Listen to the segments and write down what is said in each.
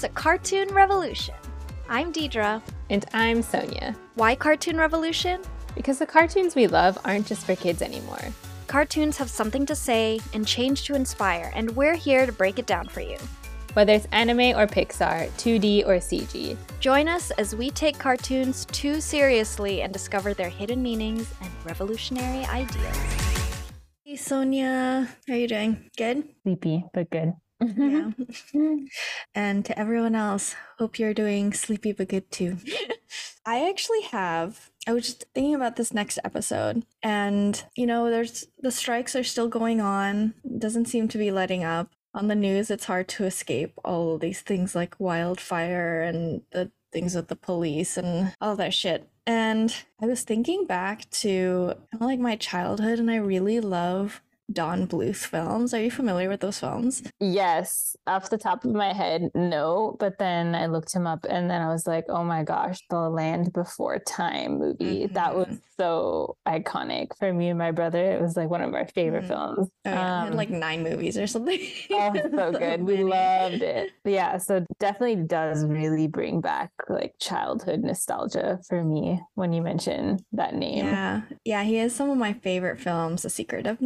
It's a cartoon revolution. I'm Deidra. And I'm Sonya. Why Cartoon Revolution? Because the cartoons we love aren't just for kids anymore. Cartoons have something to say and change to inspire, and we're here to break it down for you. Whether it's anime or Pixar, 2D or CG. Join us as we take cartoons too seriously and discover their hidden meanings and revolutionary ideas. Hey, Sonya. How are you doing? Good? Sleepy, but good. Yeah. and to everyone else, hope you're doing sleepy but good too. I actually have. I was just thinking about this next episode, and you know, there's the strikes are still going on. Doesn't seem to be letting up. On the news, it's hard to escape all these things like wildfire and the things with the police and all that shit. And I was thinking back to like my childhood, and I really love Don Bluth films. Are you familiar with those films? Yes, off the top of my head, no. But then I looked him up and then I was like, oh my gosh, the Land Before Time movie. Mm-hmm. That was mm-hmm. so iconic for me and my brother. It was like one of our favorite mm-hmm. films. Oh, yeah. Um, like nine movies or something. oh, so good. we loved it. Yeah, so definitely does really bring back like childhood nostalgia for me when you mention that name. Yeah. Yeah, he has some of my favorite films, The Secret of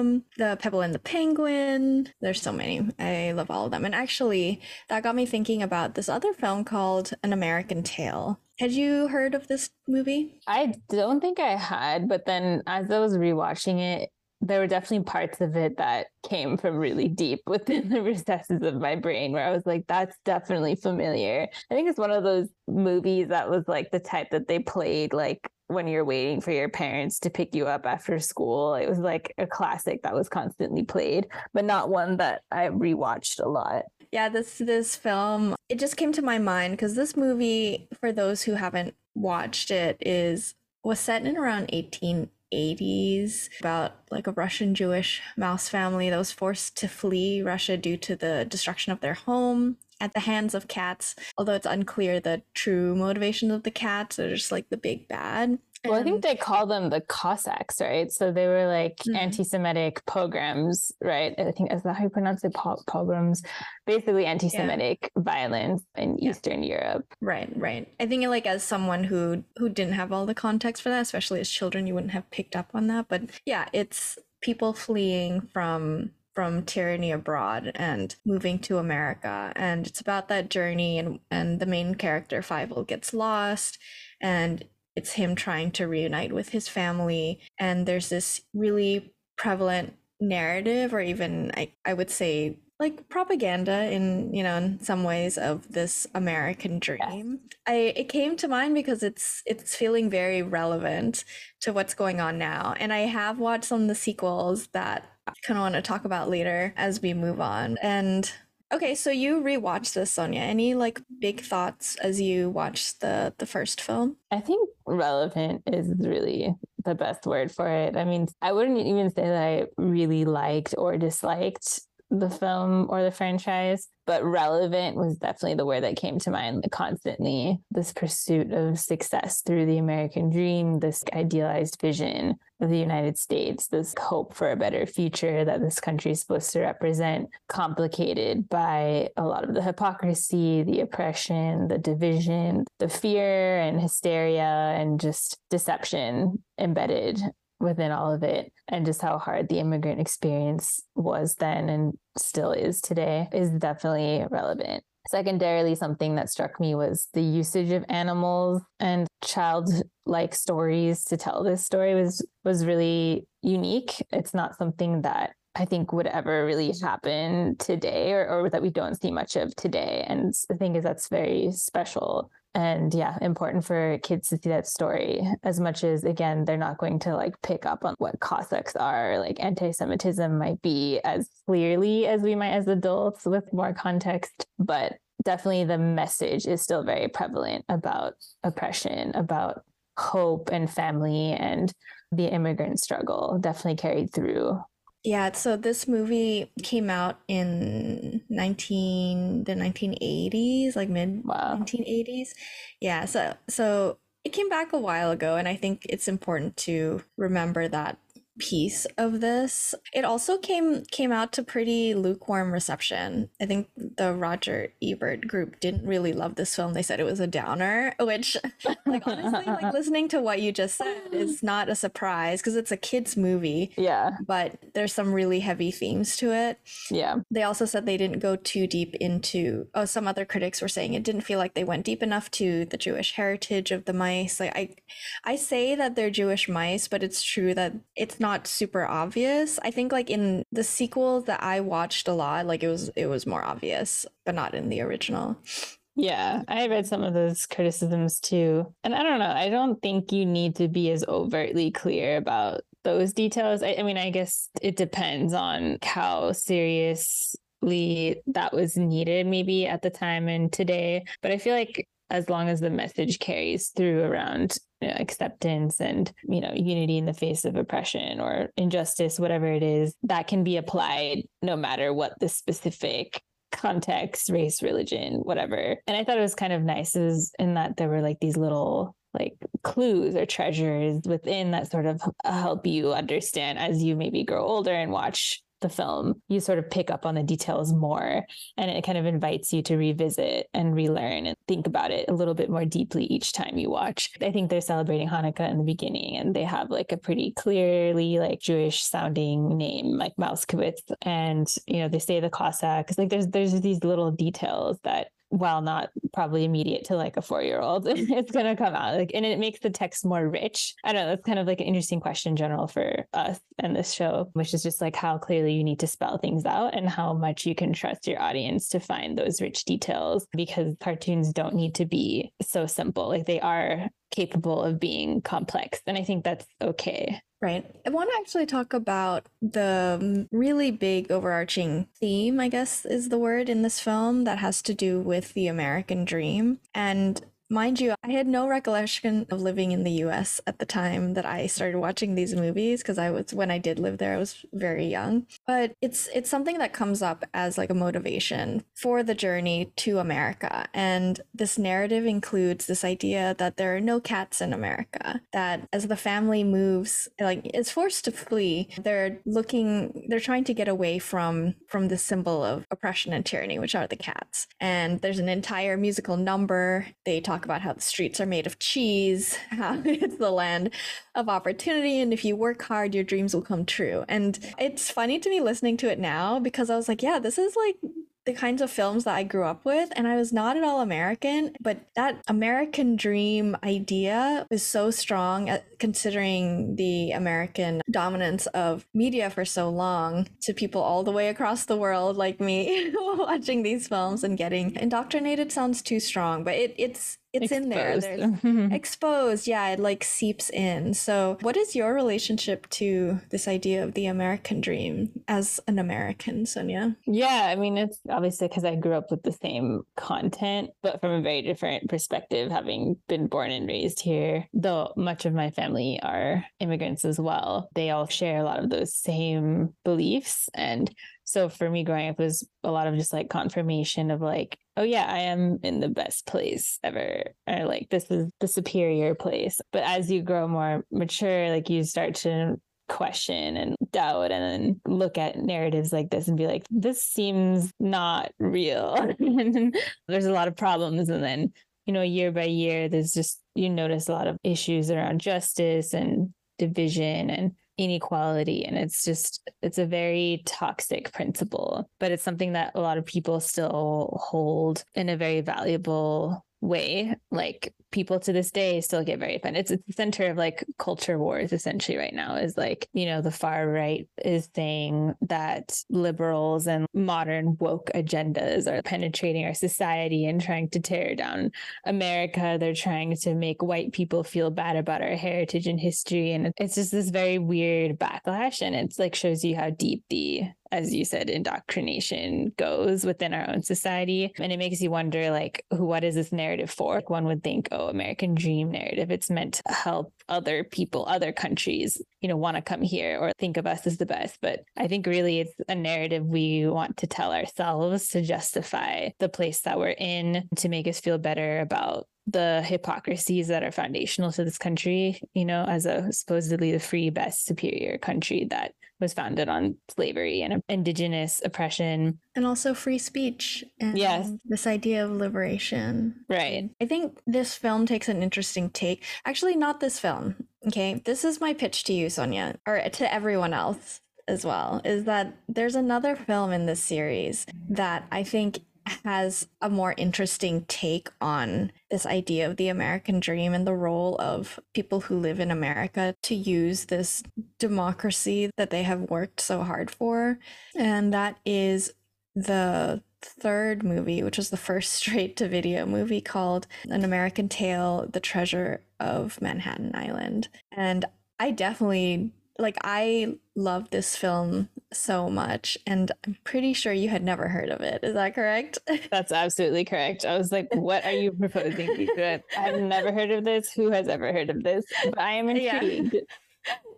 NIMH the Pebble and the Penguin. There's so many. I love all of them. And actually, that got me thinking about this other film called An American Tail. Had you heard of this movie? I don't think I had, but then as I was rewatching it, there were definitely parts of it that came from really deep within the recesses of my brain where I was like, that's definitely familiar. I think it's one of those movies that was like the type that they played like when you're waiting for your parents to pick you up after school. It was like a classic that was constantly played, but not one that I rewatched a lot. Yeah, this this film, it just came to my mind because this movie, for those who haven't watched it, is was set in around 1880s about like a Russian Jewish mouse family that was forced to flee Russia due to the destruction of their home at the hands of cats, although it's unclear the true motivations of the cats. They're just like the big bad. Well, I think they call them the Cossacks, right? So they were like mm-hmm. anti-Semitic pogroms, right? I think is that how you pronounce it? Pogroms, basically anti-Semitic yeah. violence in yeah. Eastern Europe. Right, right. I think like as someone who who didn't have all the context for that, especially as children, you wouldn't have picked up on that. But yeah, it's people fleeing from from tyranny abroad and moving to America. And it's about that journey and, and the main character, Fievel, gets lost and it's him trying to reunite with his family. And there's this really prevalent narrative, or even I, I would say like propaganda in you know in some ways of this american dream. Yes. i it came to mind because it's it's feeling very relevant to what's going on now. And i have watched some of the sequels that i kind of want to talk about later as we move on. And okay so you rewatched this sonya. Any like big thoughts as you watched the the first film? I think relevant is really the best word for it. I mean i wouldn't even say that i really liked or disliked the film or the franchise, but relevant was definitely the word that came to mind constantly. This pursuit of success through the American dream, this idealized vision of the United States, this hope for a better future that this country is supposed to represent, complicated by a lot of the hypocrisy, the oppression, the division, the fear and hysteria, and just deception embedded within all of it and just how hard the immigrant experience was then and still is today is definitely relevant. Secondarily, something that struck me was the usage of animals and childlike stories to tell this story was was really unique. It's not something that I think would ever really happen today or, or that we don't see much of today. And the thing is that's very special and yeah important for kids to see that story as much as again they're not going to like pick up on what cossacks are like anti-semitism might be as clearly as we might as adults with more context but definitely the message is still very prevalent about oppression about hope and family and the immigrant struggle definitely carried through yeah, so this movie came out in 19 the 1980s, like mid wow. 1980s. Yeah, so so it came back a while ago and I think it's important to remember that piece of this. It also came came out to pretty lukewarm reception. I think the Roger Ebert group didn't really love this film. They said it was a downer, which like honestly like listening to what you just said is not a surprise because it's a kids movie. Yeah. But there's some really heavy themes to it. Yeah. They also said they didn't go too deep into oh some other critics were saying it didn't feel like they went deep enough to the Jewish heritage of the mice. Like I I say that they're Jewish mice, but it's true that it's not super obvious. I think like in the sequels that I watched a lot, like it was it was more obvious, but not in the original. Yeah, I read some of those criticisms too. And I don't know, I don't think you need to be as overtly clear about those details. I, I mean, I guess it depends on how seriously that was needed, maybe at the time and today. But I feel like as long as the message carries through around you know, acceptance and you know unity in the face of oppression or injustice whatever it is that can be applied no matter what the specific context race religion whatever. And i thought it was kind of nice is in that there were like these little like clues or treasures within that sort of help you understand as you maybe grow older and watch the film, you sort of pick up on the details more and it kind of invites you to revisit and relearn and think about it a little bit more deeply each time you watch. I think they're celebrating Hanukkah in the beginning and they have like a pretty clearly like Jewish sounding name like Mousekewitz and you know they say the Cossacks like there's there's these little details that while not probably immediate to like a four year old, it's going to come out. Like, and it makes the text more rich. I don't know. That's kind of like an interesting question in general for us and this show, which is just like how clearly you need to spell things out and how much you can trust your audience to find those rich details because cartoons don't need to be so simple. Like, they are capable of being complex. And I think that's okay. Right. I want to actually talk about the um, really big overarching theme, I guess is the word in this film that has to do with the American dream. And Mind you, I had no recollection of living in the US at the time that I started watching these movies because I was when I did live there I was very young. But it's it's something that comes up as like a motivation for the journey to America. And this narrative includes this idea that there are no cats in America, that as the family moves like is forced to flee, they're looking they're trying to get away from from the symbol of oppression and tyranny, which are the cats. And there's an entire musical number. They talk talk about how the streets are made of cheese, how it's the land of opportunity, and if you work hard, your dreams will come true. And it's funny to me listening to it now because I was like, yeah, this is like the kinds of films that I grew up with, and I was not at all American, but that American dream idea is so strong at considering the American dominance of media for so long to people all the way across the world like me watching these films and getting indoctrinated sounds too strong, but it, it's it's exposed. in there. There's mm-hmm. exposed. Yeah, it like seeps in. So, what is your relationship to this idea of the American dream as an American, Sonya? Yeah, I mean, it's obviously because I grew up with the same content, but from a very different perspective, having been born and raised here, though much of my family are immigrants as well. They all share a lot of those same beliefs. And so for me growing up was a lot of just like confirmation of like oh yeah i am in the best place ever or like this is the superior place. But as you grow more mature like you start to question and doubt and then look at narratives like this and be like this seems not real. And there's a lot of problems and then you know year by year there's just you notice a lot of issues around justice and division and inequality and it's just it's a very toxic principle but it's something that a lot of people still hold in a very valuable way like people to this day still get very offended it's, it's the center of like culture wars essentially right now is like you know the far right is saying that liberals and modern woke agendas are penetrating our society and trying to tear down america they're trying to make white people feel bad about our heritage and history and it's just this very weird backlash and it's like shows you how deep the as you said, indoctrination goes within our own society. And it makes you wonder, like, who what is this narrative for? Like, one would think, oh, American dream narrative, it's meant to help other people, other countries, you know, want to come here or think of us as the best. But I think really it's a narrative we want to tell ourselves to justify the place that we're in, to make us feel better about the hypocrisies that are foundational to this country, you know, as a supposedly the free, best, superior country that was founded on slavery and indigenous oppression. And also free speech. And yes. This idea of liberation. Right. I think this film takes an interesting take. Actually, not this film. Okay. This is my pitch to you, Sonya, or to everyone else as well, is that there's another film in this series that I think has a more interesting take on this idea of the American dream and the role of people who live in America to use this democracy that they have worked so hard for. And that is the third movie, which was the first straight to video movie called An American Tail The Treasure of Manhattan Island. And I definitely like I love this film so much and I'm pretty sure you had never heard of it. Is that correct? That's absolutely correct. I was like, what are you proposing do? I've never heard of this. Who has ever heard of this? But I am intrigued.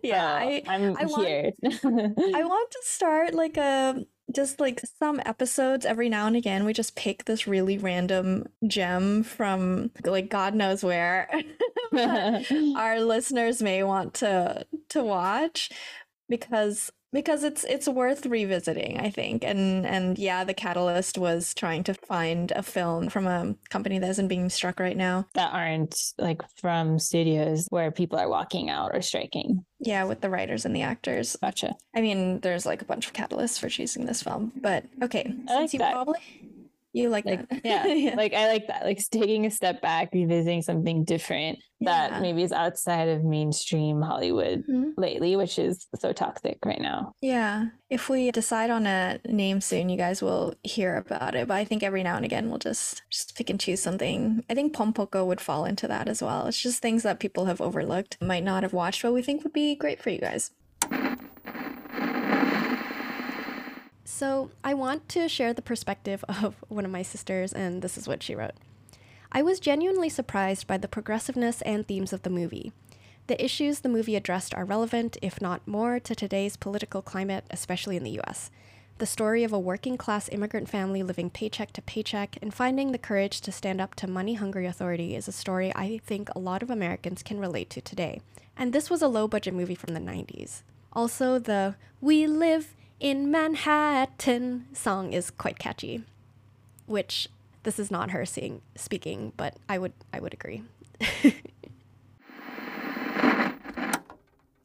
Yeah, yeah I, am here. Want, I want to start like a just like some episodes every now and again we just pick this really random gem from like god knows where our listeners may want to to watch because because it's it's worth revisiting i think. And and yeah the catalyst was trying to find a film from a company that isn't being struck right now. That aren't like from studios where people are walking out or striking. Yeah with the writers and the actors. Gotcha. I mean there's like a bunch of catalysts for choosing this film but okay. I like you that. probably you like, like that. yeah, yeah, like I like that. Like taking a step back, revisiting something different yeah. that maybe is outside of mainstream Hollywood mm-hmm. lately, which is so toxic right now. Yeah. If we decide on a name soon, you guys will hear about it. But I think every now and again we'll just just pick and choose something. I think Pom Poko would fall into that as well. It's just things that people have overlooked, might not have watched, but we think would be great for you guys. So, I want to share the perspective of one of my sisters, and this is what she wrote. I was genuinely surprised by the progressiveness and themes of the movie. The issues the movie addressed are relevant, if not more, to today's political climate, especially in the US. The story of a working class immigrant family living paycheck to paycheck and finding the courage to stand up to money hungry authority is a story I think a lot of Americans can relate to today. And this was a low budget movie from the 90s. Also, the We Live in Manhattan song is quite catchy, which this is not her sing, speaking, but I would I would agree.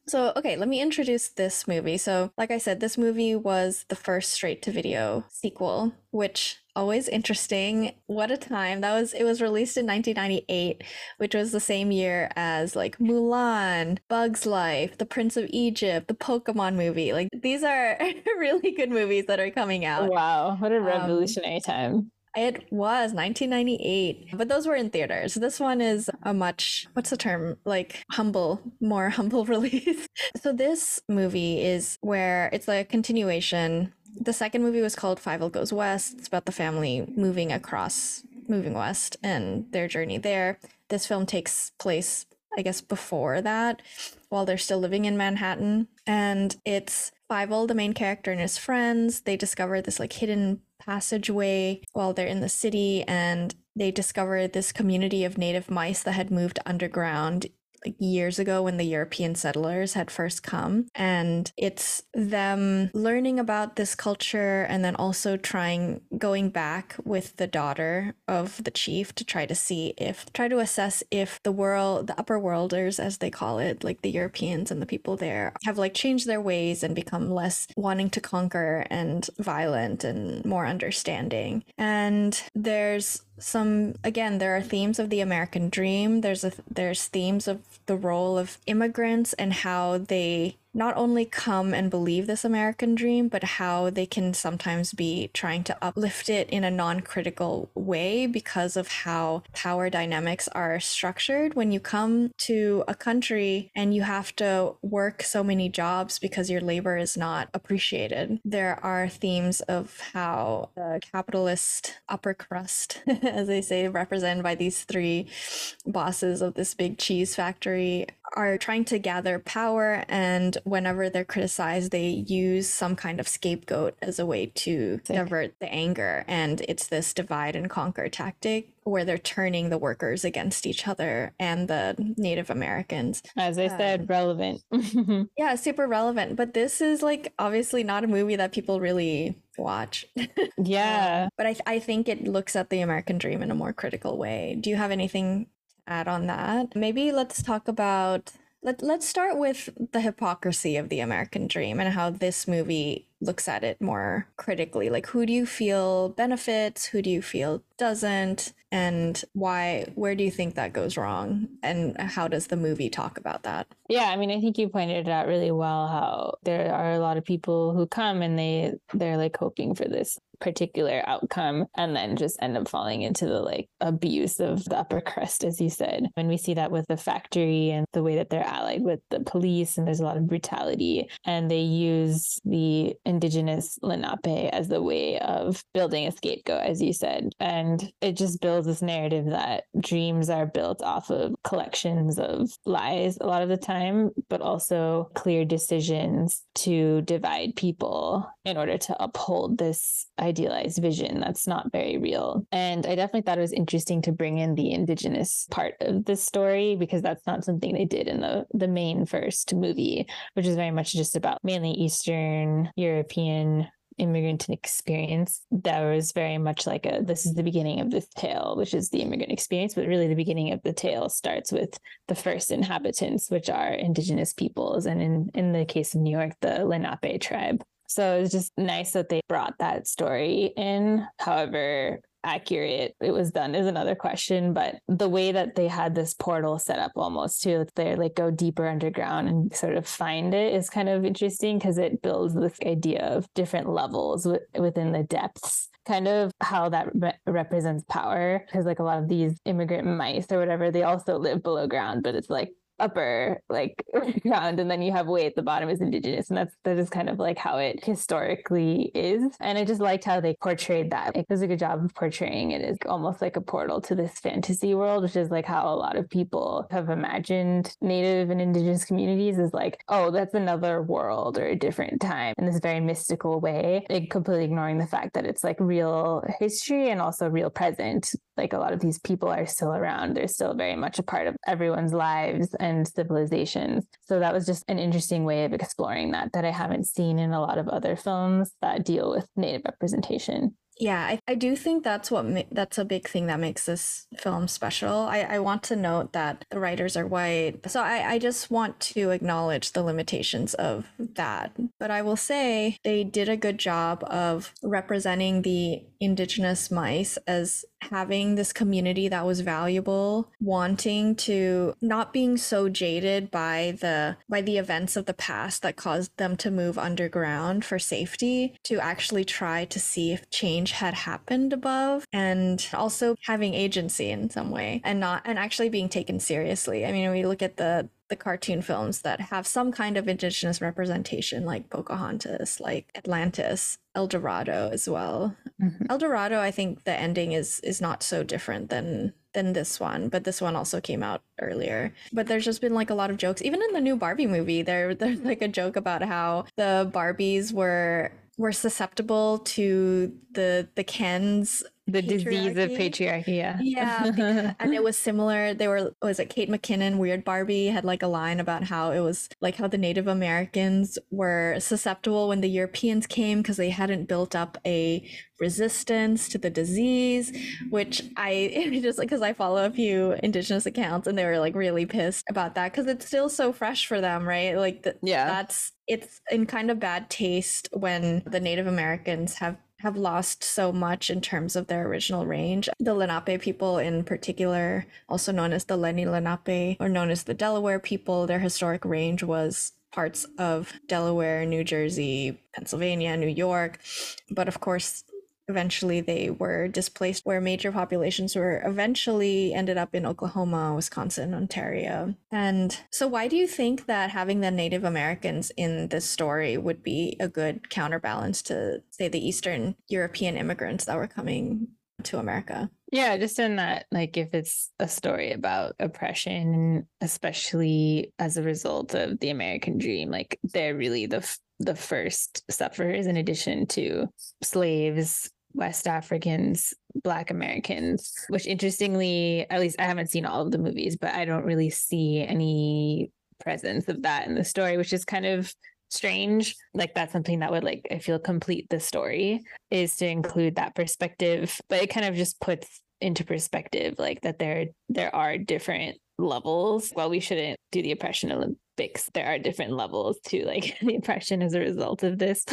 So, okay, let me introduce this movie. So, like I said, this movie was the first straight to video sequel, which always interesting. What a time. That was it was released in 1998, which was the same year as like Mulan, Bugs Life, The Prince of Egypt, the Pokemon movie. Like these are really good movies that are coming out. Wow, what a um, revolutionary um, time. It was 1998, but those were in theaters. This one is a much, what's the term? Like humble, more humble release. so this movie is where it's like a continuation. The second movie was called Fievel Goes West. It's about the family moving across, moving west and their journey there. This film takes place, I guess, before that, while they're still living in Manhattan. And it's Fievel, the main character, and his friends. They discover this like hidden passageway while they're in the city and they discover this community of native mice that had moved underground like years ago when the European settlers had first come. And it's them learning about this culture and then also trying, going back with the daughter of the chief to try to see if, try to assess if the world, the upper worlders, as they call it, like the Europeans and the people there, have like changed their ways and become less wanting to conquer and violent and more understanding. And there's some again there are themes of the american dream. There's a there's themes of the role of immigrants and how they not only come and believe this American dream, but how they can sometimes be trying to uplift it in a non critical way because of how power dynamics are structured. When you come to a country and you have to work so many jobs because your labor is not appreciated, there are themes of how the capitalist upper crust, as they say, represented by these three bosses of this big cheese factory, are trying to gather power and whenever they're criticized they use some kind of scapegoat as a way to Sick. divert the anger and it's this divide and conquer tactic where they're turning the workers against each other and the Native Americans. As I said, Um, relevant. Yeah, super relevant. But this is like obviously not a movie that people really watch. yeah. Um, but I, I think it looks at the American dream in a more critical way. Do you have anything to add on that? Maybe let's talk about let, let's start with the hypocrisy of the American dream and how this movie looks at it more critically. Like who do you feel benefits, who do you feel doesn't, and why where do you think that goes wrong? And how does the movie talk about that? Yeah, I mean, I think you pointed it out really well how there are a lot of people who come and they they're like hoping for this particular outcome and then just end up falling into the like abuse of the upper crust as you said. And we see that with the factory and the way that they're allied with the police and there's a lot of brutality and they use the indigenous Lenape as the way of building a scapegoat as you said. And it just builds this narrative that dreams are built off of collections of lies a lot of the time, but also clear decisions to divide people in order to uphold this idealized vision. That's not very real. And I definitely thought it was interesting to bring in the indigenous part of this story because that's not something they did in the the main first movie, which is very much just about mainly Eastern European immigrant experience. That was very much like a this is the beginning of this tale which is the immigrant experience but really the beginning of the tale starts with the first inhabitants which are indigenous peoples. And in in the case of new york the lenape tribe so it's just nice that they brought that story in. However accurate it was done is another question but the way that they had this portal set up almost to they like go deeper underground and sort of find it is kind of interesting because it builds this idea of different levels w- within the depths kind of how that re- represents power because like a lot of these immigrant mice or whatever they also live below ground but it's like upper like ground and then you have way at the bottom is indigenous and that's that is kind of like how it historically is. And i just liked how they portrayed that. It does a good job of portraying it as almost like a portal to this fantasy world which is like how a lot of people have imagined native and indigenous communities is like oh that's another world or a different time in this very mystical way like completely ignoring the fact that it's like real history and also real present like a lot of these people are still around they're still very much a part of everyone's lives and civilizations so that was just an interesting way of exploring that that i haven't seen in a lot of other films that deal with native representation Yeah, I, I do think that's what ma- that's a big thing that makes this film special. I, I want to note that the writers are white, so I, I just want to acknowledge the limitations of that. But I will say they did a good job of representing the indigenous mice as having this community that was valuable, wanting to not being so jaded by the by the events of the past that caused them to move underground for safety, to actually try to see if change had happened above and also having agency in some way and not and actually being taken seriously. I mean, we look at the the cartoon films that have some kind of indigenous representation like Pocahontas, like Atlantis, El Dorado as well. Mm-hmm. El Dorado, I think the ending is is not so different than than this one, but this one also came out earlier. But there's just been like a lot of jokes. Even in the new Barbie movie, there there's like a joke about how the Barbies were were susceptible to the the Kens the disease of Patriarchy? yeah yeah, and it was similar. They were was it Kate McKinnon, Weird Barbie, had like a line about how it was like how the Native Americans were susceptible when the Europeans came because they hadn't built up a resistance to the disease. Which I just because I follow a few Indigenous accounts and they were like really pissed about that because it's still so fresh for them, right? Like Yeah. that's it's in kind of bad taste when the Native Americans have have lost so much in terms of their original range. The Lenape people, in particular, also known as the Lenni Lenape, or known as the Delaware people, their historic range was parts of Delaware, New Jersey, Pennsylvania, New York. But of course, eventually they were displaced where major populations were eventually ended up in Oklahoma, Wisconsin, Ontario. And so why do you think that having the Native Americans in this story would be a good counterbalance to say the Eastern European immigrants that were coming to America? Yeah, just in that, like, if it's a story about oppression, especially as a result of the American dream, like, they're really the f- the first sufferers, in addition to slaves, West Africans, Black Americans, which interestingly, at least I haven't seen all of the movies, but I don't really see any presence of that in the story, which is kind of strange. Like that's something that would like I feel complete the story is to include that perspective. But it kind of just puts into perspective like that there there are different levels. While we shouldn't do the oppression Olympics, there are different levels to like the oppression as a result of this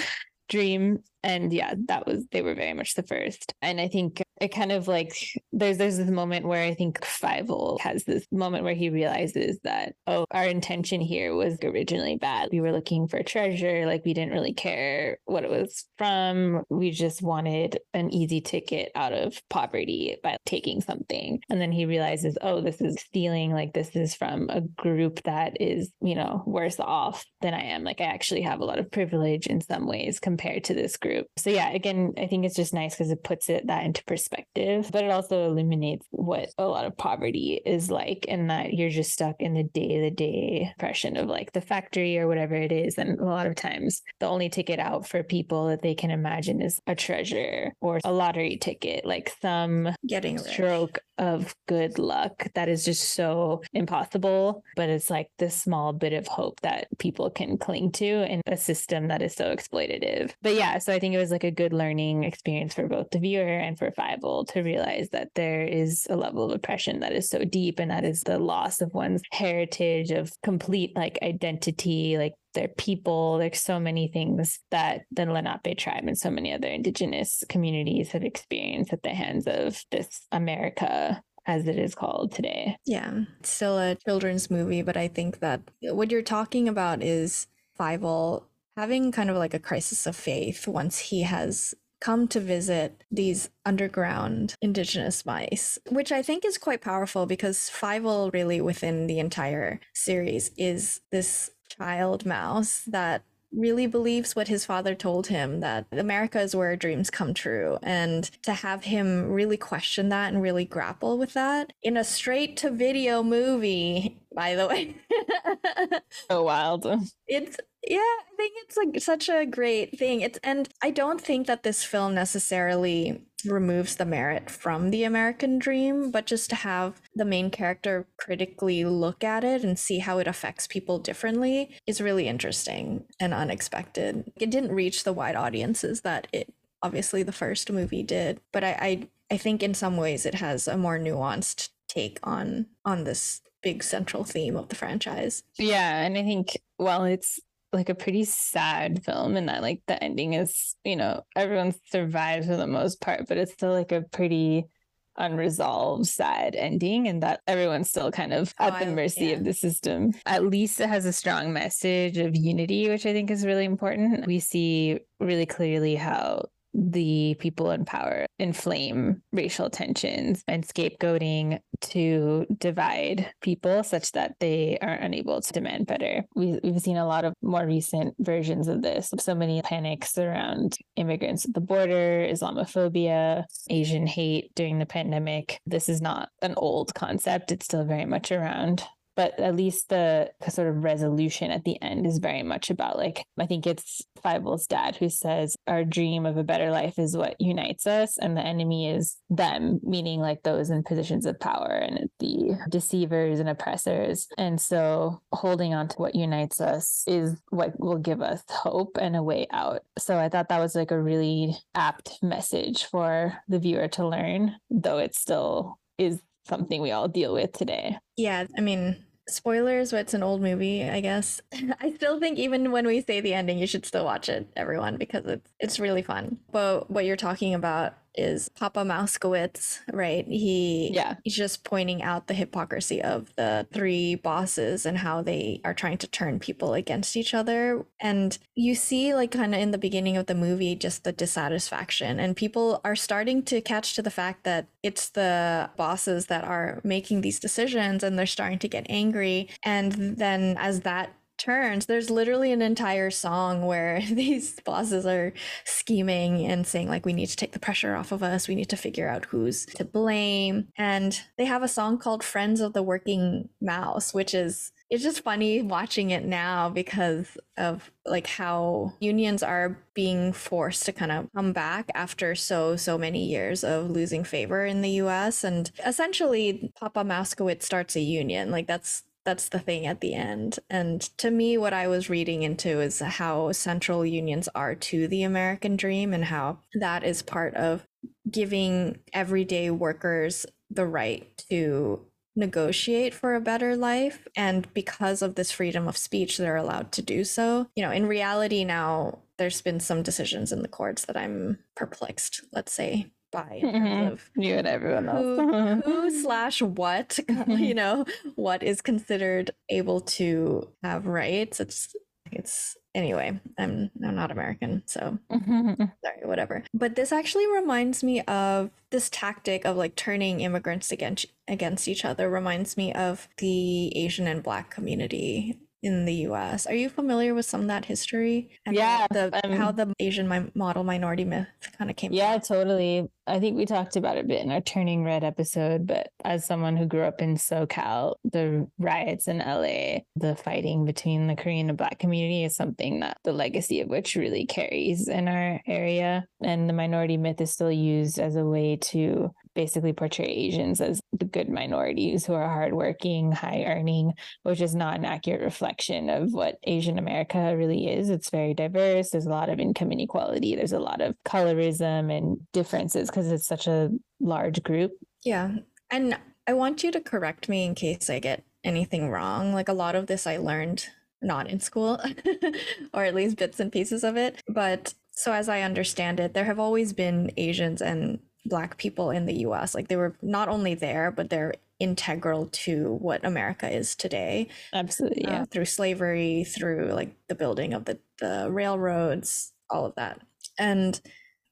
dream and yeah that was they were very much the first. And i think it kind of like there's there's this moment where i think Fievel has this moment where he realizes that oh our intention here was originally bad. We were looking for treasure. Like we didn't really care what it was from. We just wanted an easy ticket out of poverty by taking something. And then he realizes oh this is stealing. Like this is from a group that is you know worse off than i am. Like i actually have a lot of privilege in some ways compared to this group group. So yeah, again, I think it's just nice because it puts it that into perspective, but it also illuminates what a lot of poverty is like and that you're just stuck in the day-to-day oppression of like the factory or whatever it is. And a lot of times the only ticket out for people that they can imagine is a treasure or a lottery ticket, like some getting rich. Of good luck that is just so impossible. But it's like this small bit of hope that people can cling to in a system that is so exploitative. But yeah, so I think it was like a good learning experience for both the viewer and for Fievel to realize that there is a level of oppression that is so deep and that is the loss of one's heritage of complete like identity, like their people. There's so many things that the Lenape tribe and so many other indigenous communities have experienced at the hands of this America as it is called today. Yeah, it's still a children's movie, but I think that what you're talking about is Fievel having kind of like a crisis of faith once he has come to visit these underground indigenous mice, which I think is quite powerful because Fievel really within the entire series is this child mouse that really believes what his father told him that America is where dreams come true. And to have him really question that and really grapple with that in a straight to video movie, by the way. so wild. It's yeah, I think it's like such a great thing. It's and I don't think that this film necessarily removes the merit from the American dream, but just to have the main character critically look at it and see how it affects people differently is really interesting and unexpected. It didn't reach the wide audiences that it obviously the first movie did, but I I, I think in some ways it has a more nuanced take on on this big central theme of the franchise. Yeah, and I think while it's like a pretty sad film and that like the ending is you know everyone survives for the most part but it's still like a pretty unresolved sad ending and that everyone's still kind of oh, at the mercy yeah. of the system at least it has a strong message of unity which i think is really important we see really clearly how the people in power inflame racial tensions and scapegoating to divide people such that they are unable to demand better. We, we've seen a lot of more recent versions of this. So many panics around immigrants at the border, Islamophobia, Asian hate during the pandemic. This is not an old concept, it's still very much around but at least the, sort of resolution at the end is very much about like i think it's Fievel's dad who says our dream of a better life is what unites us and the enemy is them meaning like those in positions of power and the deceivers and oppressors. And so holding on to what unites us is what will give us hope and a way out. So i thought that was like a really apt message for the viewer to learn though it still is something we all deal with today. Yeah, I mean, spoilers, but it's an old movie, I guess. I still think even when we say the ending, you should still watch it, everyone, because it's it's really fun. But what you're talking about is Papa Mousekewitz, right? He yeah. he's just pointing out the hypocrisy of the three bosses and how they are trying to turn people against each other. And you see like kind of in the beginning of the movie just the dissatisfaction and people are starting to catch to the fact that it's the bosses that are making these decisions and they're starting to get angry and then as that turns. There's literally an entire song where these bosses are scheming and saying, like, we need to take the pressure off of us. We need to figure out who's to blame. And they have a song called Friends of the Working Mouse, which is it's just funny watching it now because of like how unions are being forced to kind of come back after so so many years of losing favor in the US and essentially Papa Mousekewitz starts a union like that's that's the thing at the end. And to me, what I was reading into is how central unions are to the American dream and how that is part of giving everyday workers the right to negotiate for a better life. And because of this freedom of speech, they're allowed to do so. You know, in reality now, there's been some decisions in the courts that I'm perplexed, let's say, by Mhm. of You and everyone who, else. who slash what mm-hmm. you know what is considered able to have rights. It's it's anyway i'm i'm not american so mm-hmm. sorry whatever. But this actually reminds me of this tactic of like turning immigrants against against each other reminds me of the asian and black community in the US. Are you familiar with some of that history? And Yeah, the, um, how the Asian mi- model minority myth kind of came Yeah, totally. I think we talked about it a bit in our Turning Red episode, but as someone who grew up in SoCal, the riots in LA, the fighting between the Korean and Black community is something that the legacy of which really carries in our area. And the minority myth is still used as a way to basically portray Asians as the good minorities who are hardworking, high earning, which is not an accurate reflection of what Asian America really is. It's very diverse. There's a lot of income inequality. There's a lot of colorism and differences because it's such a large group. Yeah. And I want you to correct me in case I get anything wrong. Like a lot of this I learned not in school, or at least bits and pieces of it. But so as I understand it, there have always been Asians and Black people in the US. Like they were not only there, but they're integral to what America is today Absolutely. uh, Yeah. through slavery, through like the building of the, the railroads, all of that. And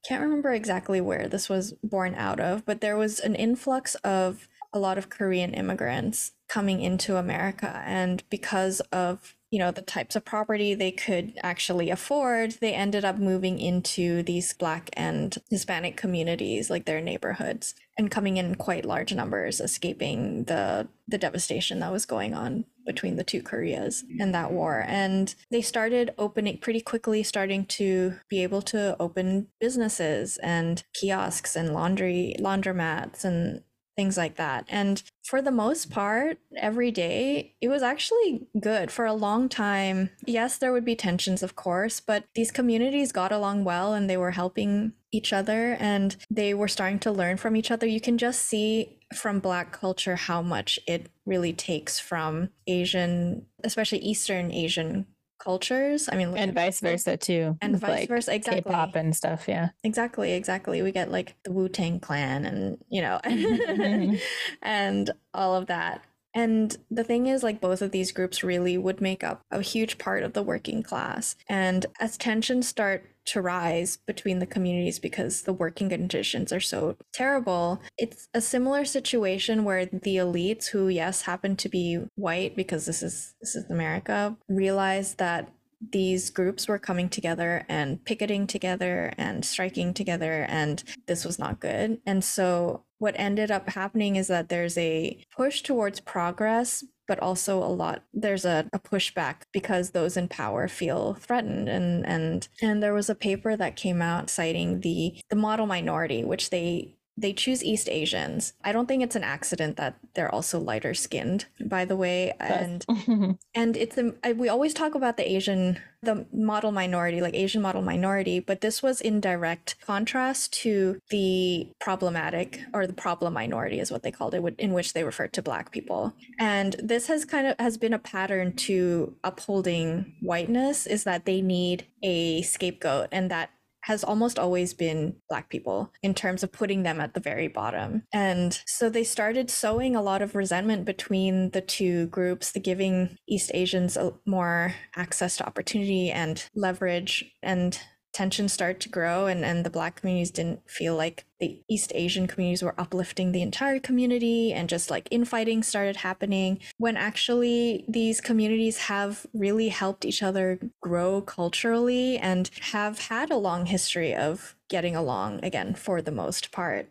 can't remember exactly where this was born out of, but there was an influx of a lot of Korean immigrants coming into America. And because of you know the types of property they could actually afford they ended up moving into these black and hispanic communities like their neighborhoods and coming in quite large numbers escaping the the devastation that was going on between the two koreas and that war. And they started opening pretty quickly starting to be able to open businesses and kiosks and laundry laundromats and things like that. And for the most part, every day, it was actually good for a long time. Yes, there would be tensions, of course, but these communities got along well and they were helping each other and they were starting to learn from each other. You can just see from Black culture how much it really takes from Asian, especially Eastern Asian cultures. I mean, And at- vice versa too. And vice like, versa, exactly. K-pop and stuff. Yeah. Exactly, exactly. We get like the Wu Tang Clan and, you know, mm-hmm, mm-hmm. and all of that. And the thing is, like, both of these groups really would make up a huge part of the working class. And as tensions start to rise between the communities because the working conditions are so terrible, it's a similar situation where the elites, who, yes, happen to be white because this is this is America, realize that these groups were coming together and picketing together and striking together and this was not good. And so what ended up happening is that there's a push towards progress but also a lot there's a, a pushback because those in power feel threatened. And and and there was a paper that came out citing the the model minority which they they choose East Asians. I don't think it's an accident that they're also lighter skinned, by the way. And and it's a, I- we always talk about the Asian the model minority, like Asian model minority, but this was in direct contrast to the problematic or the problem minority is what they called it, in which they referred to black people. And this has kind of has been a pattern to upholding whiteness is that they need a scapegoat and that has almost always been black people in terms of putting them at the very bottom. And so they started sowing a lot of resentment between the two groups, the giving East Asians more access to opportunity and leverage and tensions started to grow and, and the black communities didn't feel like the East Asian communities were uplifting the entire community and just like infighting started happening when actually these communities have really helped each other grow culturally and have had a long history of getting along again for the most part.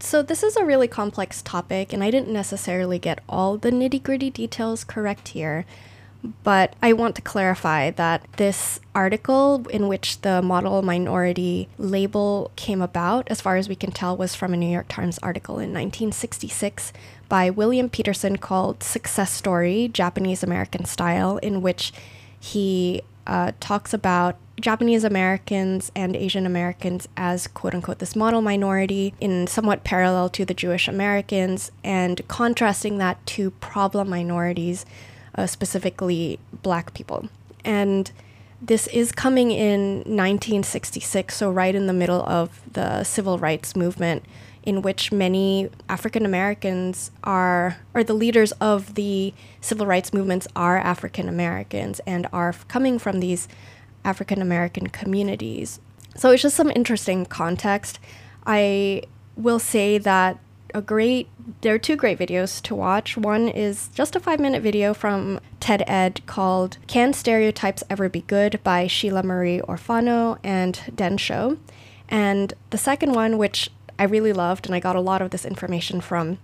So, this is a really complex topic, and I didn't necessarily get all the nitty gritty details correct here. But I want to clarify that this article, in which the model minority label came about, as far as we can tell, was from a New York Times article in 1966 by William Petersen called Success Story Japanese American Style, in which he uh, talks about Japanese Americans and Asian Americans as quote unquote this model minority in somewhat parallel to the Jewish Americans and contrasting that to problem minorities uh, specifically black people. And this is coming in 1966, so right in the middle of the civil rights movement, in which many African Americans are, or the leaders of the civil rights movements are African Americans and are coming from these African American communities. So it's just some interesting context. I will say that a great there are two great videos to watch. One is just a five minute video from TED Ed called Can Stereotypes Ever Be Good by Sheila Marie Orfano and Den Shou. And the second one, which I really loved and I got a lot of this information from,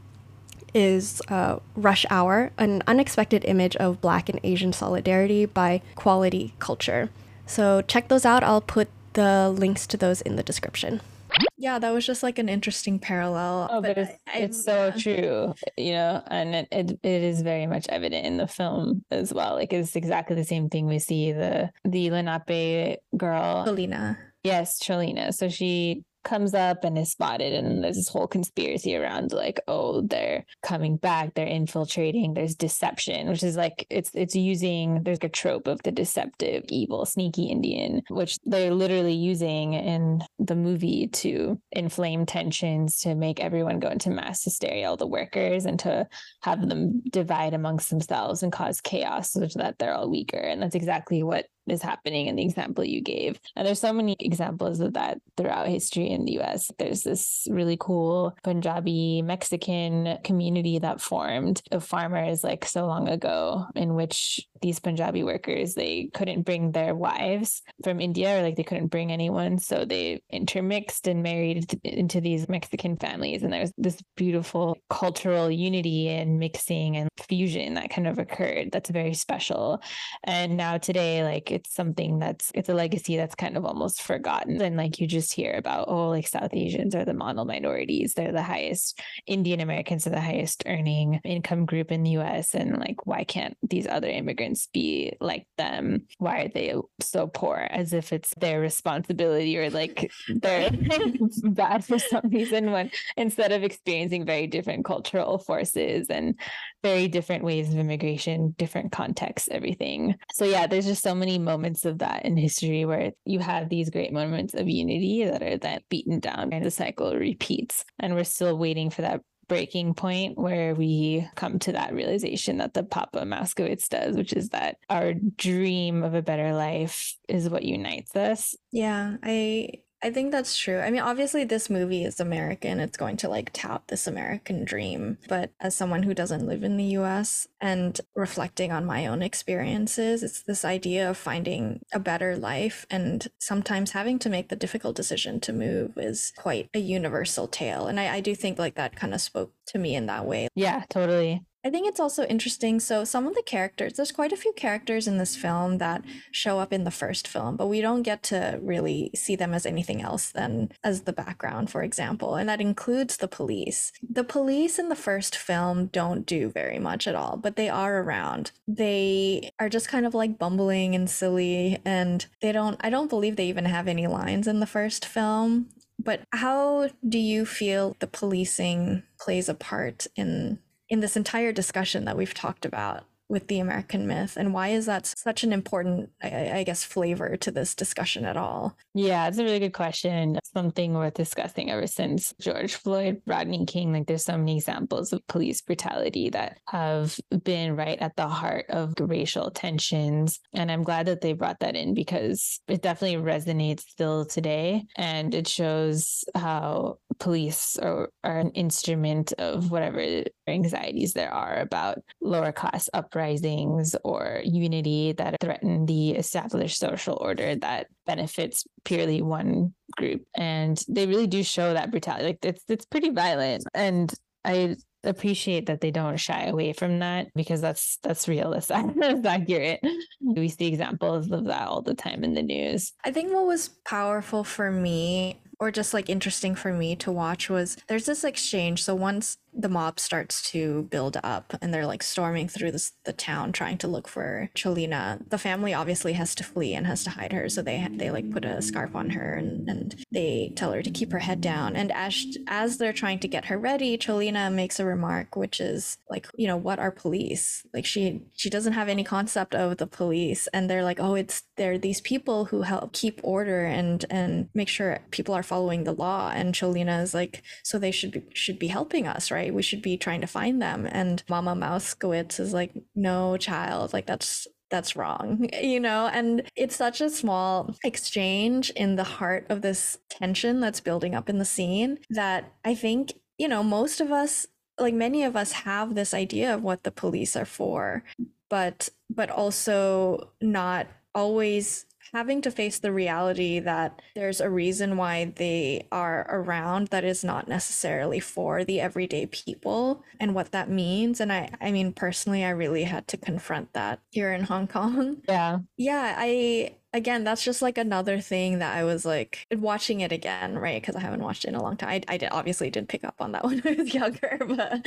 is uh, Rush Hour, an unexpected image of Black and Asian solidarity by Quality Culture. So check those out. I'll put the links to those in the description. Yeah, that was just like an interesting parallel. Oh, but, it's, I, it's so true, you know, and it, it, it is very much evident in the film as well. Like it's exactly the same thing we see the the Lenape girl, Cholena. Yes, Cholena. So she comes up and is spotted and there's this whole conspiracy around like oh they're coming back they're infiltrating there's deception which is like it's it's using there's a trope of the deceptive evil sneaky indian which they're literally using in the movie to inflame tensions to make everyone go into mass hysteria all the workers and to have them divide amongst themselves and cause chaos so that they're all weaker. And that's exactly what is happening in the example you gave. And there's so many examples of that throughout history in the US. There's this really cool Punjabi Mexican community that formed of farmers like so long ago in which these Punjabi workers they couldn't bring their wives from India or like they couldn't bring anyone so they intermixed and married into these Mexican families and there's this beautiful cultural unity and mixing and fusion that kind of occurred that's very special and now today like it's something that's it's a legacy that's kind of almost forgotten and like you just hear about oh like South Asians are the model minorities they're the highest Indian Americans are the highest earning income group in the US and like why can't these other immigrants be like them? Why are they so poor? As if it's their responsibility or like they're bad for some reason when instead of experiencing very different cultural forces and very different ways of immigration, different contexts, everything. So yeah, there's just so many moments of that in history where you have these great moments of unity that are then beaten down and the cycle repeats. And we're still waiting for that breaking point where we come to that realization that the Papa Mousekewitz does, which is that our dream of a better life is what unites us. Yeah, I I think that's true. I mean, obviously, this movie is American. It's going to like tap this American dream. But as someone who doesn't live in the US and reflecting on my own experiences, it's this idea of finding a better life and sometimes having to make the difficult decision to move is quite a universal tale. And I, I do think like that kind of spoke to me in that way. Yeah, totally. I think it's also interesting. So, some of the characters, there's quite a few characters in this film that show up in the first film, but we don't get to really see them as anything else than as the background, for example. And that includes the police. The police in the first film don't do very much at all, but they are around. They are just kind of like bumbling and silly, and they don't, I don't believe they even have any lines in the first film. But how do you feel the policing plays a part in in this entire discussion that we've talked about with the American myth, and why is that such an important, I, I, guess, flavor to this discussion at all? Yeah, it's a really good question. Something worth discussing ever since George Floyd, Rodney King. Like, there's so many examples of police brutality that have been right at the heart of racial tensions, and I'm glad that they brought that in because it definitely resonates still today, and it shows how police are, are an instrument of whatever anxieties there are about lower class uprisings or unity that threaten the established social order that benefits purely one group. And they really do show that brutality. Like it's it's pretty violent. And i appreciate that they don't shy away from that because that's that's real. That's, that's accurate. We see examples of that all the time in the news. I think what was powerful for me or just like interesting for me to watch was there's this exchange. So once the mob starts to build up and they're like storming through this, the town trying to look for Cholena, the family obviously has to flee and has to hide her. So they they like put a scarf on her and, and they tell her to keep her head down. And as as they're trying to get her ready, Cholena makes a remark which is like, you know, what are police? Like she she doesn't have any concept of the police, and they're like, oh, it's they're these people who help keep order and and make sure people are following the law. And Cholena is like, so they should be, should be helping us, right? We should be trying to find them. And Mama Mousekewitz is like, no, child, like that's that's wrong, you know? And it's such a small exchange in the heart of this tension that's building up in the scene that I think, you know, most of us, like many of us, have this idea of what the police are for, but but also not always having to face the reality that there's a reason why they are around that is not necessarily for the everyday people and what that means. And i i mean personally i really had to confront that here in hong kong. Yeah. Yeah i again that's just like another thing that i was like watching it again right because i haven't watched it in a long time. I, I did obviously did pick up on that when i was younger but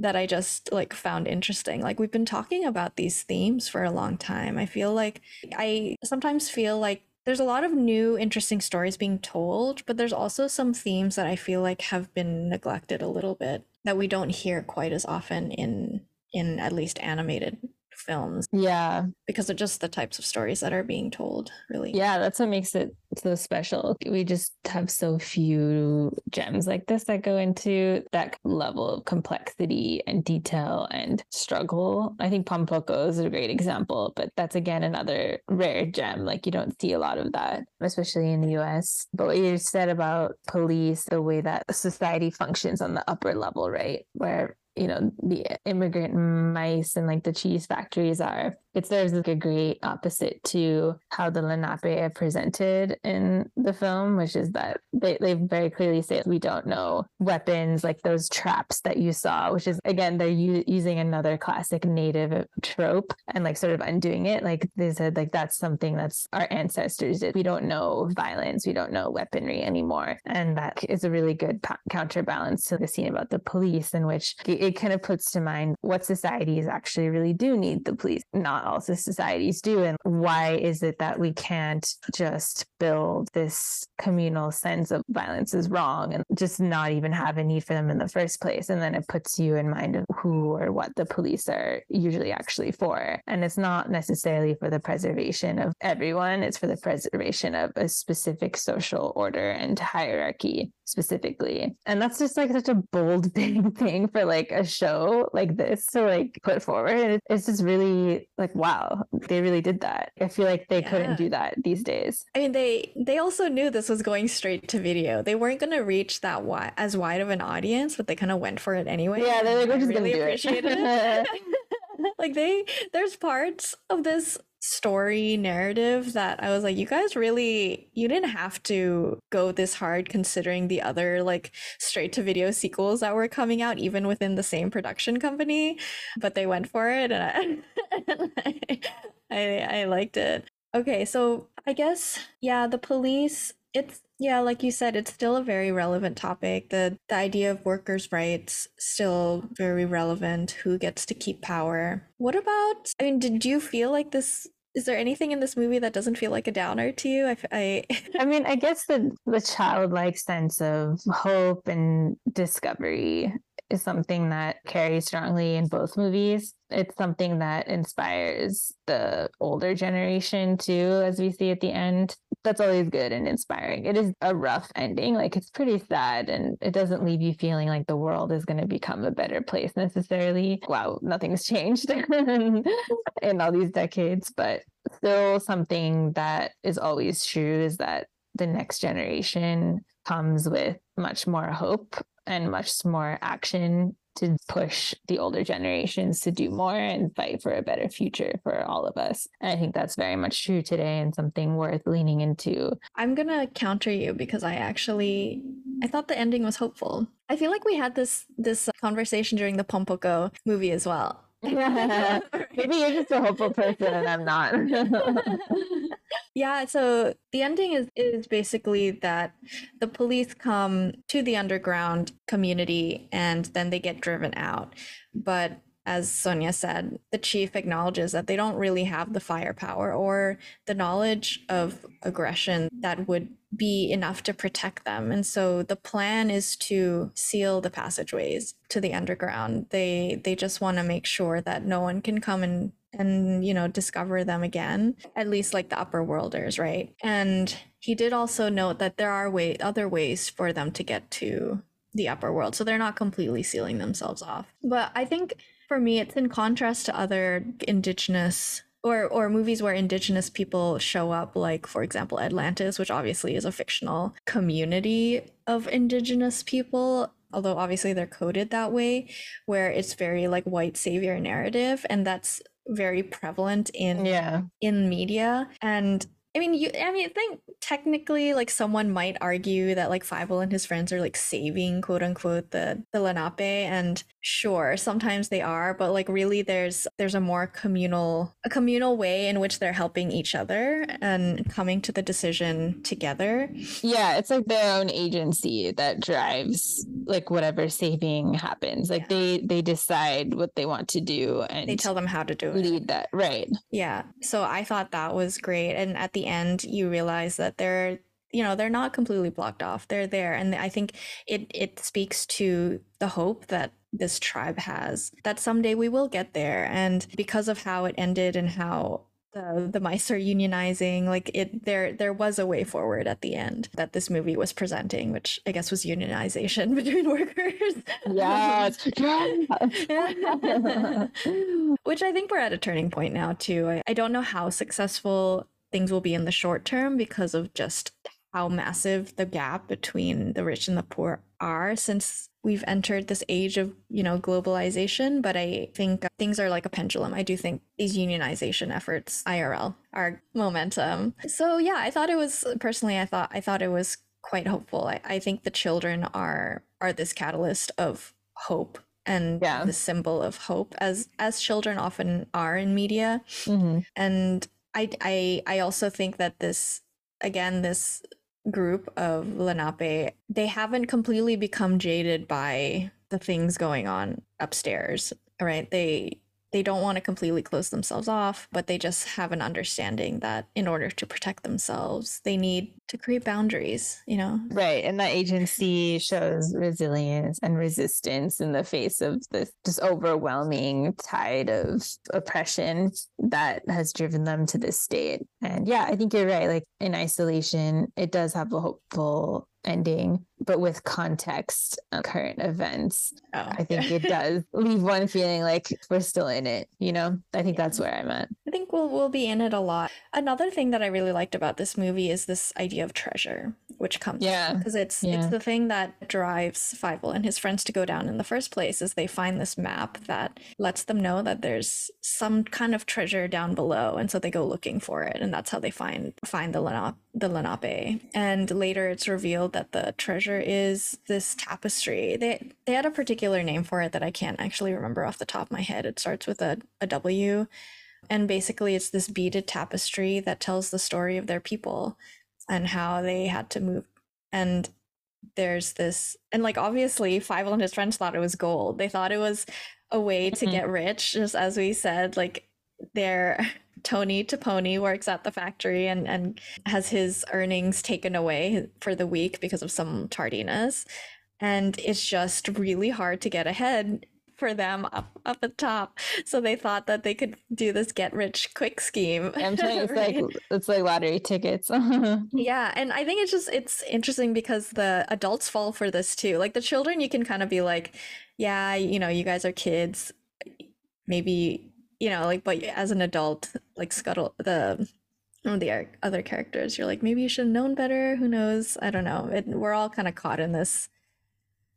that i just like found interesting. Like we've been talking about these themes for a long time. I feel like i sometimes feel like there's a lot of new interesting stories being told but there's also some themes that i feel like have been neglected a little bit that we don't hear quite as often in in at least animated films yeah. because of just the types of stories that are being told really. Yeah that's what makes it so special. We just have so few gems like this that go into that level of complexity and detail and struggle. I think Pom Poko is a great example but that's again another rare gem. Like you don't see a lot of that especially in the us but what you said about police the way that society functions on the upper level right? Where you know the immigrant mice and like the cheese factories are it serves like a great opposite to how the lenape are presented in the film which is that they, they very clearly say we don't know weapons like those traps that you saw which is again they're u- using another classic native trope and like sort of undoing it. Like they said like that's something that's our ancestors did. We don't know violence. We don't know weaponry anymore. And that is a really good pa- counterbalance to the scene about the police in which it kind of puts to mind what societies actually really do need the police not all societies do and why is it that we can't just build this communal sense of violence is wrong and just not even have a need for them in the first place? And then it puts you in mind of who or what the police are usually actually for. And it's not necessarily for the preservation of everyone. It's for the preservation of a specific social order and hierarchy specifically. And that's just like such a bold big thing for like a show like this to like put forward. It's just really like wow they really did that i feel like they Yeah. couldn't do that these days I mean, they they also knew this was going straight to video. They weren't going to reach that wide as wide of an audience, but they kind of went for it anyway. yeah they're like we're just really gonna do it it. like they, there's parts of this story narrative that I was like, you guys really, you didn't have to go this hard considering the other like straight to video sequels that were coming out, even within the same production company. But they went for it, and I, I, I, I liked it. Okay, so I guess yeah, the police. It's yeah, like you said, it's still a very relevant topic. The the idea of workers' rights still very relevant. Who gets to keep power? What about? I mean, did you feel like this? Is there anything in this movie that doesn't feel like a downer to you? I I mean, I guess the the childlike sense of hope and discovery is something that carries strongly in both movies. It's something that inspires the older generation too, as we see at the end. That's always good and inspiring. It is a rough ending, like it's pretty sad, and it doesn't leave you feeling like the world is going to become a better place necessarily. Wow, nothing's changed in all these decades, but still something that is always true is that the next generation comes with much more hope and much more action to push the older generations to do more and fight for a better future for all of us. And I think that's very much true today and something worth leaning into. I'm gonna counter you because I actually I thought the ending was hopeful. I feel like we had this this conversation during the Pom Poko movie as well. Maybe you're just a hopeful person and I'm not. yeah, so the ending is is basically that the police come to the underground community and then they get driven out. But as Sonya said, the chief acknowledges that they don't really have the firepower or the knowledge of aggression that would be enough to protect them. And so the plan is to seal the passageways to the underground. They they just want to make sure that no one can come and and you know discover them again at least like the upper worlders right and he did also note that there are way other ways for them to get to the upper world so they're not completely sealing themselves off but i think for me, it's in contrast to other indigenous or or movies where indigenous people show up like for example Atlantis which obviously is a fictional community of indigenous people although obviously they're coded that way where it's very like white savior narrative and that's very prevalent in yeah. in media. And I mean, you. I mean, I think technically, like, someone might argue that like Fievel and his friends are like saving quote unquote the the Lenape, and sure, sometimes they are, but like really, there's there's a more communal a communal way in which they're helping each other and coming to the decision together. Yeah, it's like their own agency that drives like whatever saving happens. Like yeah. they they decide what they want to do, and they tell them how to do it. Lead that right. Yeah. So I thought that was great, and at the end you realize that they're you know they're not completely blocked off. They're there. And i think it it speaks to the hope that this tribe has that someday we will get there. And because of how it ended and how the the mice are unionizing like it there there was a way forward at the end that this movie was presenting which i guess was unionization between workers. Yes. Which i think we're at a turning point now too. I, I don't know how successful things will be in the short term because of just how massive the gap between the rich and the poor are since we've entered this age of you know globalization. But i think things are like a pendulum. I do think these unionization efforts irl are momentum. So yeah i thought it was personally i thought i thought it was quite hopeful. I, I think the children are are this catalyst of hope and yeah. the symbol of hope as as children often are in media. Mm-hmm. and I I I also think that this again this group of Lenape they haven't completely become jaded by the things going on upstairs, right? They they don't want to completely close themselves off, but they just have an understanding that in order to protect themselves, they need to create boundaries, you know? Right. And that agency shows resilience and resistance in the face of this just overwhelming tide of oppression that has driven them to this state. And yeah, I think you're right. Like in isolation, it does have a hopeful ending, but with context of current events, oh, I think it does leave one feeling like we're still in it. You know, I think yeah. that's where I'm at. I think we'll we'll be in it a lot. Another thing that I really liked about this movie is this idea of treasure, which comes yeah because it's yeah. it's the thing that drives Fievel and his friends to go down in the first place. Is they find this map that lets them know that there's some kind of treasure down below, and so they go looking for it, and that's how they find find the Lenape the Lenape. And later, it's revealed that the treasure is this tapestry. They they had a particular name for it that I can't actually remember off the top of my head. It starts with a, a W. And basically, it's this beaded tapestry that tells the story of their people and how they had to move. And there's this, and like obviously, Fievel and his friends thought it was gold. They thought it was a way to mm-hmm. get rich, just as we said, like they're Tony Toponi works at the factory and, and has his earnings taken away for the week because of some tardiness. And it's just really hard to get ahead for them up up at the top. So they thought that they could do this get rich quick scheme. I'm saying it's right? like it's like lottery tickets. yeah, and I think it's just it's interesting because the adults fall for this too. Like the children, you can kind of be like, yeah, you know, you guys are kids. Maybe you know, like, but as an adult, like Scuttle, the one of the other characters, you're like, maybe you should have known better. Who knows? I don't know. It, we're all kind of caught in this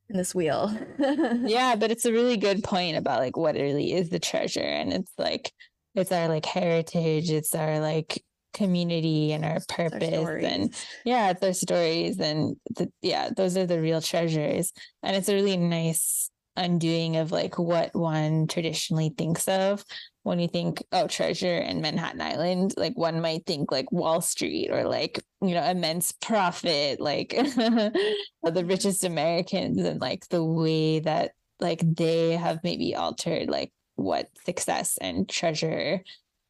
in this wheel. yeah, but it's a really good point about like what really is the treasure. And it's like it's our like heritage, it's our like community and our purpose our and yeah it's our stories and the, yeah those are the real treasures and it's a really nice undoing of like what one traditionally thinks of. When you think oh treasure and manhattan island like one might think like wall street or like you know immense profit like the richest americans and like the way that like they have maybe altered like what success and treasure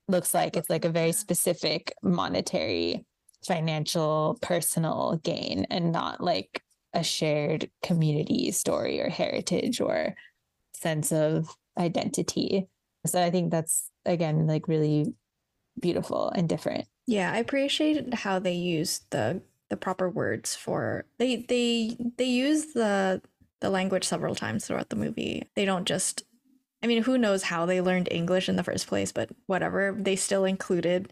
looks like. It's like a very specific monetary financial personal gain and not like a shared community story or heritage or sense of identity so i think that's again like really beautiful and different yeah i appreciate how they use the the proper words for they they they use the the language several times throughout the movie they don't just I mean, who knows how they learned English in the first place, but whatever. They still included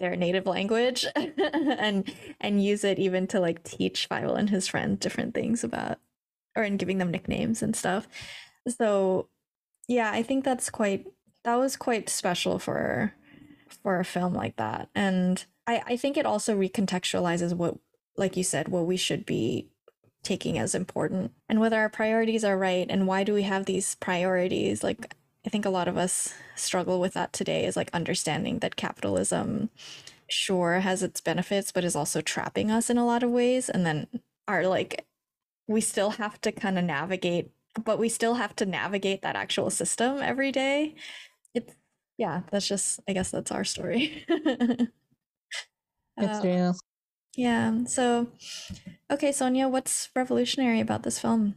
their native language and and use it even to like teach Fievel and his friends different things about or in giving them nicknames and stuff. So yeah, I think that's quite that was quite special for for a film like that. And I, I think it also recontextualizes what like you said, what we should be taking as important and whether our priorities are right and why do we have these priorities like i think a lot of us struggle with that today is like understanding that capitalism sure has its benefits but is also trapping us in a lot of ways and then are like we still have to kind of navigate but we still have to navigate that actual system every day it's yeah that's just i guess that's our story it's uh, real yeah. So, okay, Sonya, what's revolutionary about this film?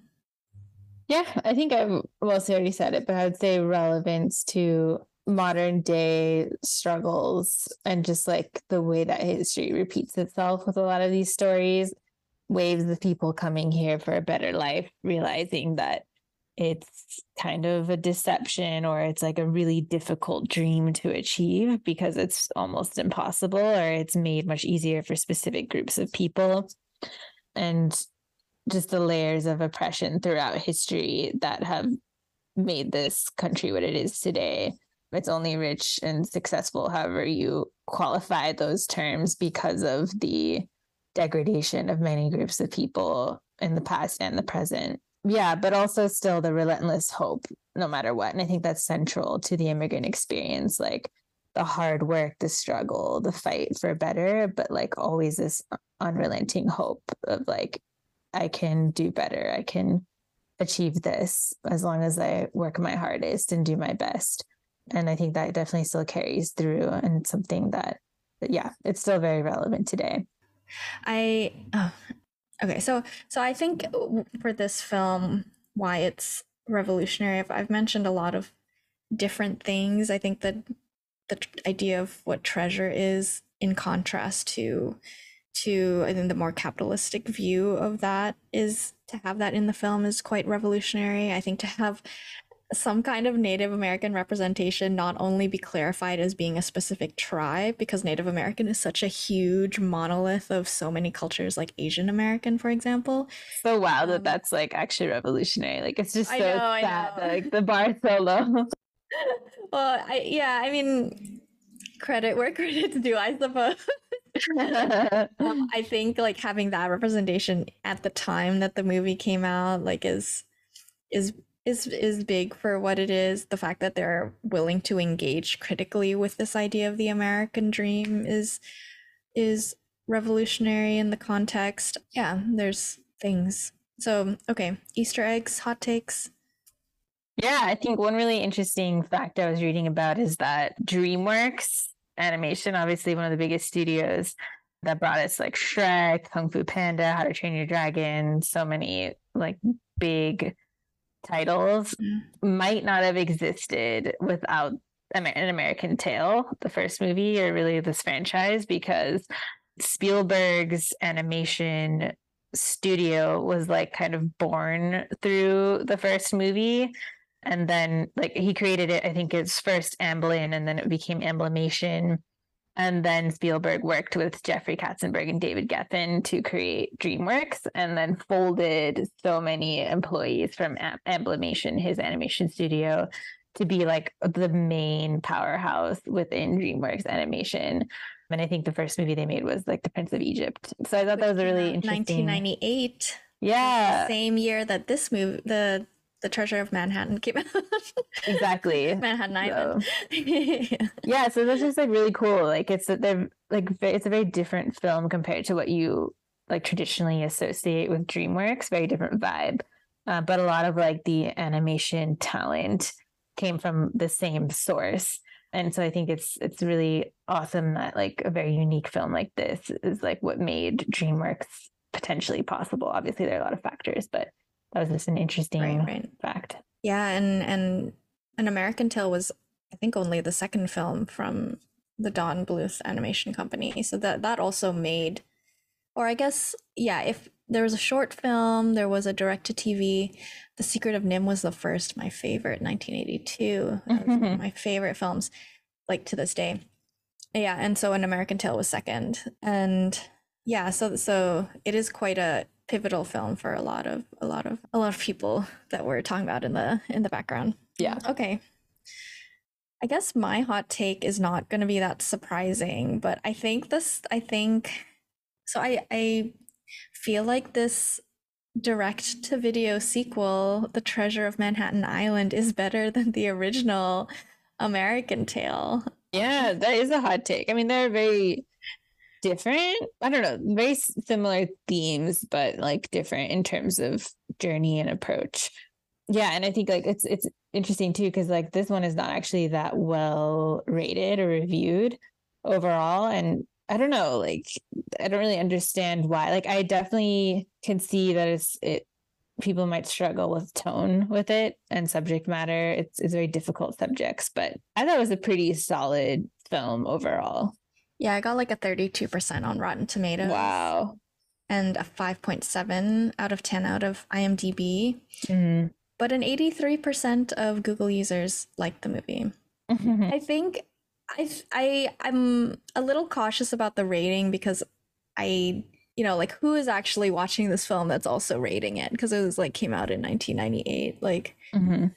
Yeah, I think I've mostly already said it, but I would say relevance to modern day struggles and just like the way that history repeats itself with a lot of these stories. Waves of people coming here for a better life, realizing that it's kind of a deception or it's like a really difficult dream to achieve because it's almost impossible or it's made much easier for specific groups of people and just the layers of oppression throughout history that have made this country what it is today it's only rich and successful however you qualify those terms because of the degradation of many groups of people in the past and the present yeah, but also still the relentless hope, no matter what. And I think that's central to the immigrant experience, like the hard work, the struggle, the fight for better, but like always this unrelenting hope of like, I can do better. I can achieve this as long as I work my hardest and do my best. And I think that definitely still carries through and something that, yeah, it's still very relevant today. I, oh, Okay, so so I think for this film, why it's revolutionary. I've, I've mentioned a lot of different things. I think that the idea of what treasure is, in contrast to to I think the more capitalistic view of that is to have that in the film is quite revolutionary. I think to have some kind of Native American representation not only be clarified as being a specific tribe, because Native American is such a huge monolith of so many cultures, like Asian American, for example. So wow um, that that's like actually revolutionary. Like it's just so know, sad. Like the bar so low. well, I yeah, I mean, credit where credit's due, I suppose. um, I think like having that representation at the time that the movie came out, like is is is is big for what it is. The fact that they're willing to engage critically with this idea of the American dream is is revolutionary in the context. Yeah, there's things. So, okay, Easter eggs, hot takes. Yeah, I think one really interesting fact I was reading about is that DreamWorks Animation, obviously one of the biggest studios that brought us like Shrek, Kung Fu Panda, How to Train Your Dragon, so many like big titles mm. might not have existed without an American Tail, the first movie, or really this franchise, because Spielberg's animation studio was like kind of born through the first movie. And then, like, he created it, I think it's first Amblin, and then it became Amblimation. And then Spielberg worked with Jeffrey Katzenberg and David Geffen to create DreamWorks and then folded so many employees from Amblimation, his animation studio, to be like the main powerhouse within DreamWorks animation. And I think the first movie they made was like The Prince of Egypt. So I thought that was a really interesting. 1998. Yeah. Same year that this movie, the the Treasure of Manhattan came out. exactly. Manhattan Island. So, yeah, so that's just like really cool. Like it's they're like it's a very different film compared to what you like traditionally associate with DreamWorks. Very different vibe, uh, but a lot of like the animation talent came from the same source. And so I think it's it's really awesome that like a very unique film like this is like what made DreamWorks potentially possible. Obviously, there are a lot of factors, but that was just an interesting right, right. fact. Yeah, and and an American Tail was I think only the second film from the Don Bluth animation company. So that that also made or I guess yeah, if there was a short film, there was a direct to TV. The Secret of NIMH was the first, my favorite, 1982. my favorite films, like to this day. Yeah, and so An American Tail was second. And yeah, so so it is quite a pivotal film for a lot of a lot of a lot of people that we're talking about in the in the background. Yeah. Okay. I guess my hot take is not going to be that surprising, but I think this I think so I I feel like this direct to video sequel, The Treasure of Manhattan Island is better than the original American Tail. Yeah, that is a hot take. I mean, they're very different. I don't know, very similar themes, but like different in terms of journey and approach. Yeah, and I think like it's it's interesting too because like this one is not actually that well rated or reviewed overall, and I don't know, like I don't really understand why. Like I definitely can see that it's it people might struggle with tone with it and subject matter. It's it's very difficult subjects, but I thought it was a pretty solid film overall. Yeah, I got like a 32% on Rotten Tomatoes. Wow. And a 5.7 out of 10 out of IMDb. Mm-hmm. But an 83% of Google users liked the movie. Mm-hmm. I think I I I'm a little cautious about the rating because I you know like who is actually watching this film that's also rating it because it was like came out in 1998 like mm-hmm.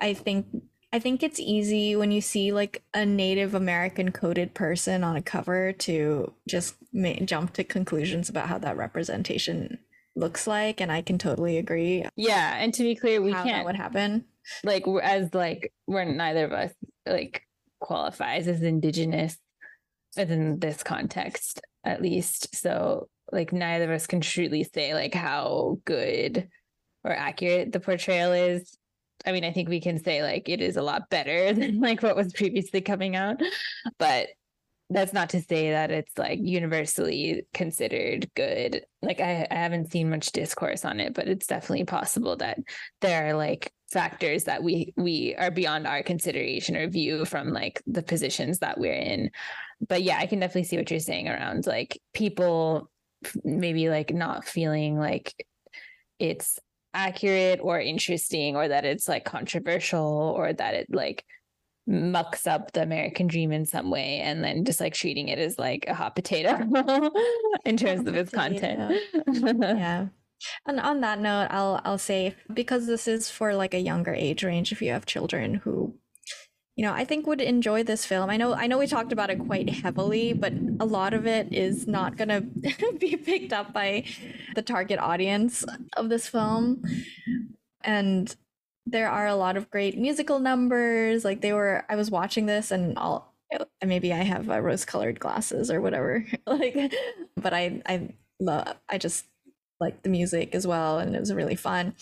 I think I think it's easy when you see like a Native American coded person on a cover to just ma- jump to conclusions about how that representation looks like, and I can totally agree. Yeah, and to be clear, we can't. That would happen. Like as like we're neither of us like qualifies as indigenous within this context, at least. So like neither of us can truly say like how good or accurate the portrayal is I mean, I think we can say like it is a lot better than like what was previously coming out, but that's not to say that it's like universally considered good. Like I, I haven't seen much discourse on it, but it's definitely possible that there are like factors that we we are beyond our consideration or view from like the positions that we're in. But yeah, I can definitely see what you're saying around like people maybe like not feeling like it's accurate or interesting or that it's like controversial or that it like mucks up the American dream in some way and then just like treating it as like a hot potato in terms of its content. yeah. And on that note, I'll I'll say because this is for like a younger age range if you have children who you know, I think would enjoy this film. I know I know we talked about it quite heavily, but a lot of it is not going to be picked up by the target audience of this film. And there are a lot of great musical numbers. Like they were I was watching this and all maybe I have uh, rose-colored glasses or whatever. like but I I love I just like the music as well and it was really fun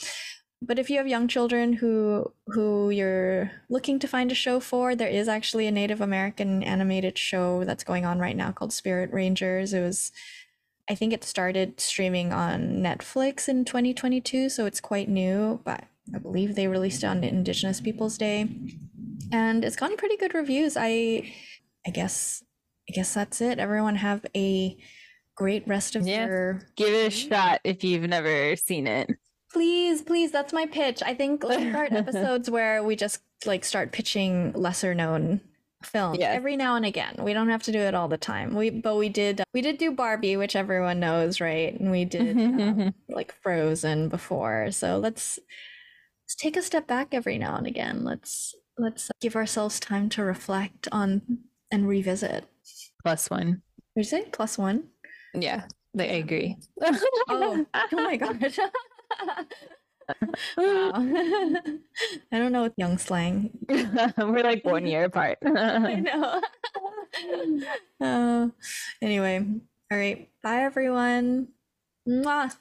but if you have young children who who you're looking to find a show for there is actually a native american animated show that's going on right now called spirit rangers. It was i think it started streaming on netflix in 2022 so it's quite new but i believe they released it on indigenous peoples day. And it's gotten pretty good reviews. I i guess i guess that's it. Everyone have a great rest of yeah, your give it a shot if you've never seen it Please, please, that's my pitch. I think let's start episodes where we just like start pitching lesser known films Yes. every now and again. We don't have to do it all the time. We but we did we did do Barbie, which everyone knows, right? And we did um, like Frozen before. So let's let's take a step back every now and again. Let's let's give ourselves time to reflect on and revisit. Plus one. Would you say plus one? Yeah, I agree. Oh, oh my gosh. wow. I don't know what young slang. We're like one year apart. I know. uh, anyway, all right. Bye, everyone. Mwah.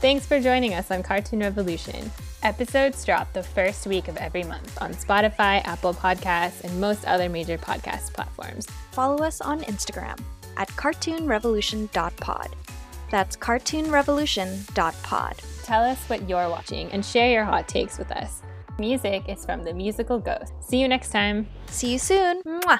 Thanks for joining us on Cartoon Revolution. Episodes drop the first week of every month on Spotify, Apple Podcasts, and most other major podcast platforms. Follow us on Instagram at cartoonrevolution.pod. That's cartoonrevolution.pod. Tell us what you're watching and share your hot takes with us. Music is from the musical Ghost. See you next time. See you soon. Mwah.